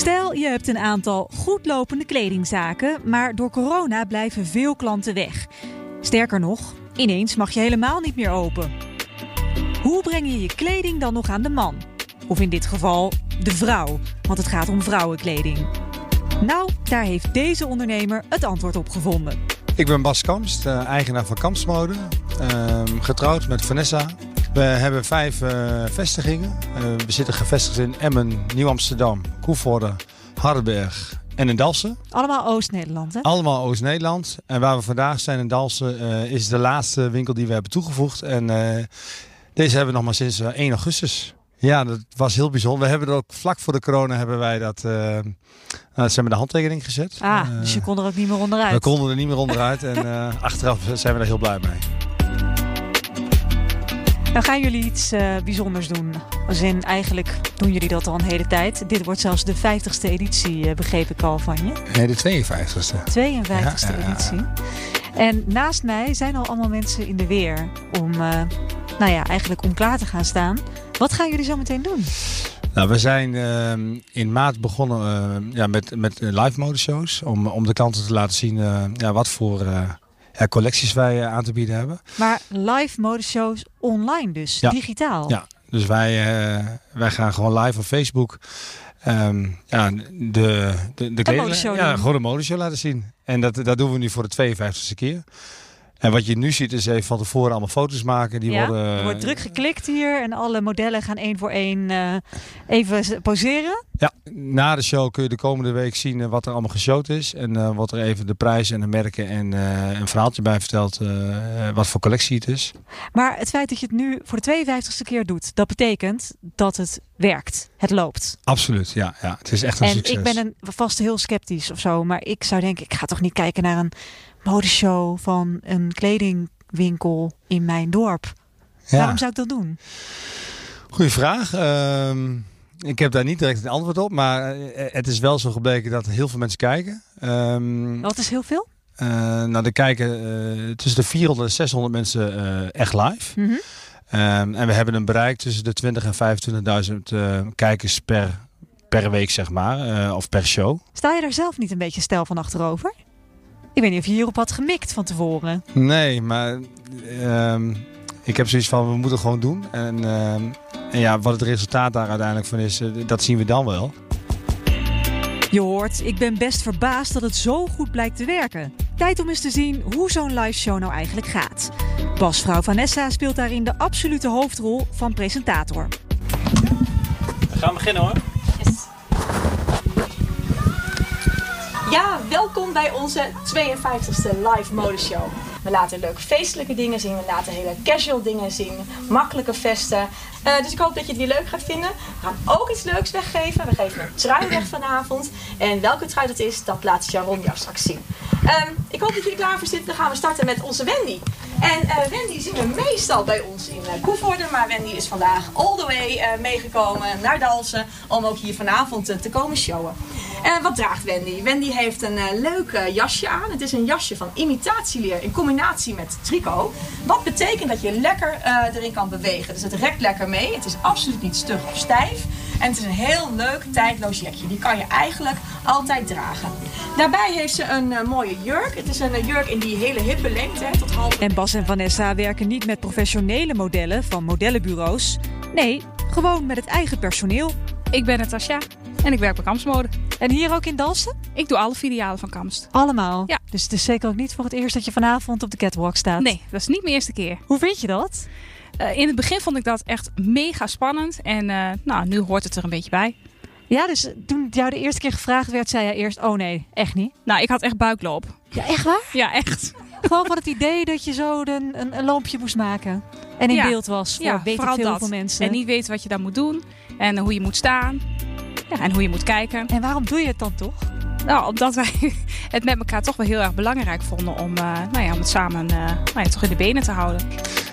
Stel, je hebt een aantal goed lopende kledingzaken, maar door corona blijven veel klanten weg. Sterker nog, ineens mag je helemaal niet meer open. Hoe breng je je kleding dan nog aan de man? Of in dit geval de vrouw, want het gaat om vrouwenkleding. Nou, daar heeft deze ondernemer het antwoord op gevonden. Ik ben Bas Kamst, eh, eigenaar van Kamstmode. Ehm, getrouwd met Vanessa. We hebben vijf eh, vestigingen. Eh, we zitten gevestigd in Emmen, Nieuw-Amsterdam, Koevoorde, Hardenberg en in Dalsen. Allemaal Oost-Nederland, hè? Allemaal Oost-Nederland. En waar we vandaag zijn in Dalsen eh, is de laatste winkel die we hebben toegevoegd. En deze hebben we nog maar sinds eh, 1 augustus. Ja, dat was heel bijzonder. We hebben er ook vlak voor de corona hebben wij dat, nou, dat zijn we de handtekening gezet. Ah, dus je kon er ook niet meer onderuit. we konden er niet meer onderuit en achteraf zijn we daar heel blij mee. Dan gaan jullie iets eh, bijzonders doen. Als in, eigenlijk doen jullie dat al een hele tijd. Dit wordt zelfs de 50ste editie, eh, begreep ik al van je. Nee, de 52ste. 52ste Ja, ja, ja. editie. En naast mij zijn al allemaal mensen in de weer om, eh, nou ja, eigenlijk om klaar te gaan staan. Wat gaan jullie zo meteen doen? Nou, we zijn ehm, in maart begonnen ja, met, met live modeshows. Om, om de klanten te laten zien ja, wat voor collecties wij eh, aan te bieden hebben. Maar live modeshows online dus, Ja. digitaal. Ja, dus wij, eh, wij gaan gewoon live op Facebook ehm, ja, de, de, de kleding- ja, gewoon een modeshow laten zien. En dat, dat doen we nu voor de 52e keer. En wat je nu ziet is even van tevoren allemaal foto's maken. Die Ja, worden, er wordt druk geklikt hier en alle modellen gaan één voor één eh, even poseren. Ja, na de show kun je de komende week zien eh, wat er allemaal geshowt is. En eh, wat er even de prijzen en de merken en eh, een verhaaltje bij vertelt wat voor collectie het is. Maar het feit dat je het nu voor de 52ste keer doet, dat betekent dat het werkt. Het loopt. Absoluut, ja. ja. Het is echt een en succes. ik ben een, vast heel sceptisch of zo, maar ik zou denken, ik ga toch niet kijken naar een modeshow van een kledingwinkel in mijn dorp. ja. Waarom zou ik dat doen? Goeie vraag. Ehm, ik heb daar niet direct een antwoord op. Maar eh, het is wel zo gebleken dat heel veel mensen kijken. Ehm Dat is heel veel. eh, nou, er kijken eh, tussen de 400 en 600 mensen eh, echt live. Mhm. Ehm, en we hebben een bereik tussen de 20 en 25.000 eh, kijkers per, per week, zeg maar. eh, of per show. Sta je daar zelf niet een beetje stijl van achterover? Ik weet niet of je hierop had gemikt van tevoren. Nee, maar ehm, ik heb zoiets van, we moeten gewoon doen. En, en ja, wat het resultaat daar uiteindelijk van is, eh, dat zien we dan wel. Je hoort, ik ben best verbaasd dat het zo goed blijkt te werken. Tijd om eens te zien hoe zo'n live show nou eigenlijk gaat. Basvrouw Vanessa speelt daarin de absolute hoofdrol van presentator. We gaan beginnen hoor. Ja, welkom bij onze 52e live modeshow. We laten leuke feestelijke dingen zien, we laten hele casual dingen zien, makkelijke vesten. Eh, dus ik hoop dat je het leuk gaat vinden. We gaan ook iets leuks weggeven. We geven een trui weg vanavond. En welke trui dat is, dat laat Sharon jou straks zien. Ehm, ik hoop dat jullie klaar voor zitten. Dan gaan we starten met onze Wendy. En eh, Wendy zien we meestal bij ons in uh, Koevoorde. Maar Wendy is vandaag all the way eh, meegekomen naar Dalsen. Om ook hier vanavond te komen showen. En wat draagt Wendy? Wendy heeft een leuk jasje aan. Het is een jasje van imitatieleer in combinatie met tricot. Wat betekent dat je lekker erin kan bewegen. Dus het rekt lekker mee. Het is absoluut niet stug of stijf. En het is een heel leuk tijdloos jakje. Die kan je eigenlijk altijd dragen. Daarbij heeft ze een eh, mooie jurk. Het is een eh, jurk in die hele hippe lengte, hè, tot half. En Bas en Vanessa werken niet met professionele modellen van modellenbureaus. Nee, gewoon met het eigen personeel. Ik ben Natasja en ik werk bij Kamsmode. En hier ook in Dalsen? Ik doe alle filialen van Kamst. Allemaal. Ja. Dus het is zeker ook niet voor het eerst dat je vanavond op de catwalk staat. Nee, dat is niet mijn eerste keer. Hoe vind je dat? Eh, in het begin vond ik dat echt mega spannend. En eh, nou, nu hoort het er een beetje bij. Ja, dus toen het jou de eerste keer gevraagd werd, zei jij eerst: Oh nee, echt niet. Nou, ik had echt buikloop. Ja, echt waar? Ja, echt. Gewoon van het idee dat je zo een, een, een lampje moest maken. En in Ja. beeld was voor ja, weet ik veel dat. mensen. En niet weten wat je dan moet doen. En hoe je moet staan. Ja, en hoe je moet kijken. En waarom doe je het dan toch? Nou, omdat wij het met elkaar toch wel heel erg belangrijk vonden om, eh, nou ja, om het samen eh, nou ja, toch in de benen te houden.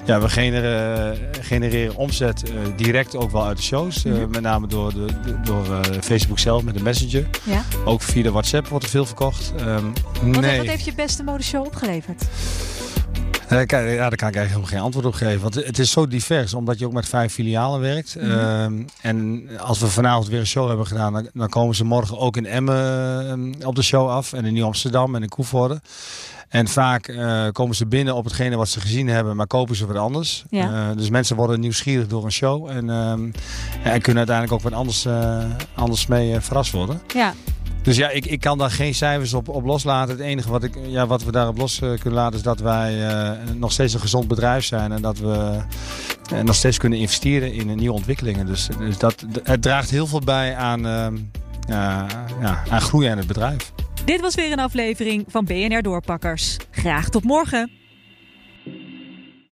Ja, we genereren, genereren omzet eh, direct ook wel uit de shows. Eh, Mhm. met name door, de, door eh, Facebook zelf met de messenger. Ja. Ook via de WhatsApp wordt er veel verkocht. Ehm, Wat, nee. wat heeft je beste modeshow opgeleverd? Ja, daar kan ik eigenlijk helemaal geen antwoord op geven. Want het is zo divers, omdat je ook met vijf filialen werkt. Mhm. Ehm, en als we vanavond weer een show hebben gedaan, dan, dan komen ze morgen ook in Emmen eh, op de show af. En in Nieuw-Amsterdam en in Koevoorde. En vaak eh, komen ze binnen op hetgene wat ze gezien hebben, maar kopen ze wat anders. Ja. Eh, dus mensen worden nieuwsgierig door een show. En, ehm, en kunnen uiteindelijk ook wat anders, eh, anders mee eh, verrast worden. Ja, Dus ja, ik, ik kan daar geen cijfers op, op loslaten. Het enige wat, ik, ja, wat we daarop los eh, kunnen laten is dat wij eh, nog steeds een gezond bedrijf zijn. En dat we eh, nog steeds kunnen investeren in nieuwe ontwikkelingen. Dus, dus dat, het draagt heel veel bij aan, ehm, ja, aan groei aan het bedrijf. dit was weer een aflevering van BNR Doorpakkers. Graag tot morgen.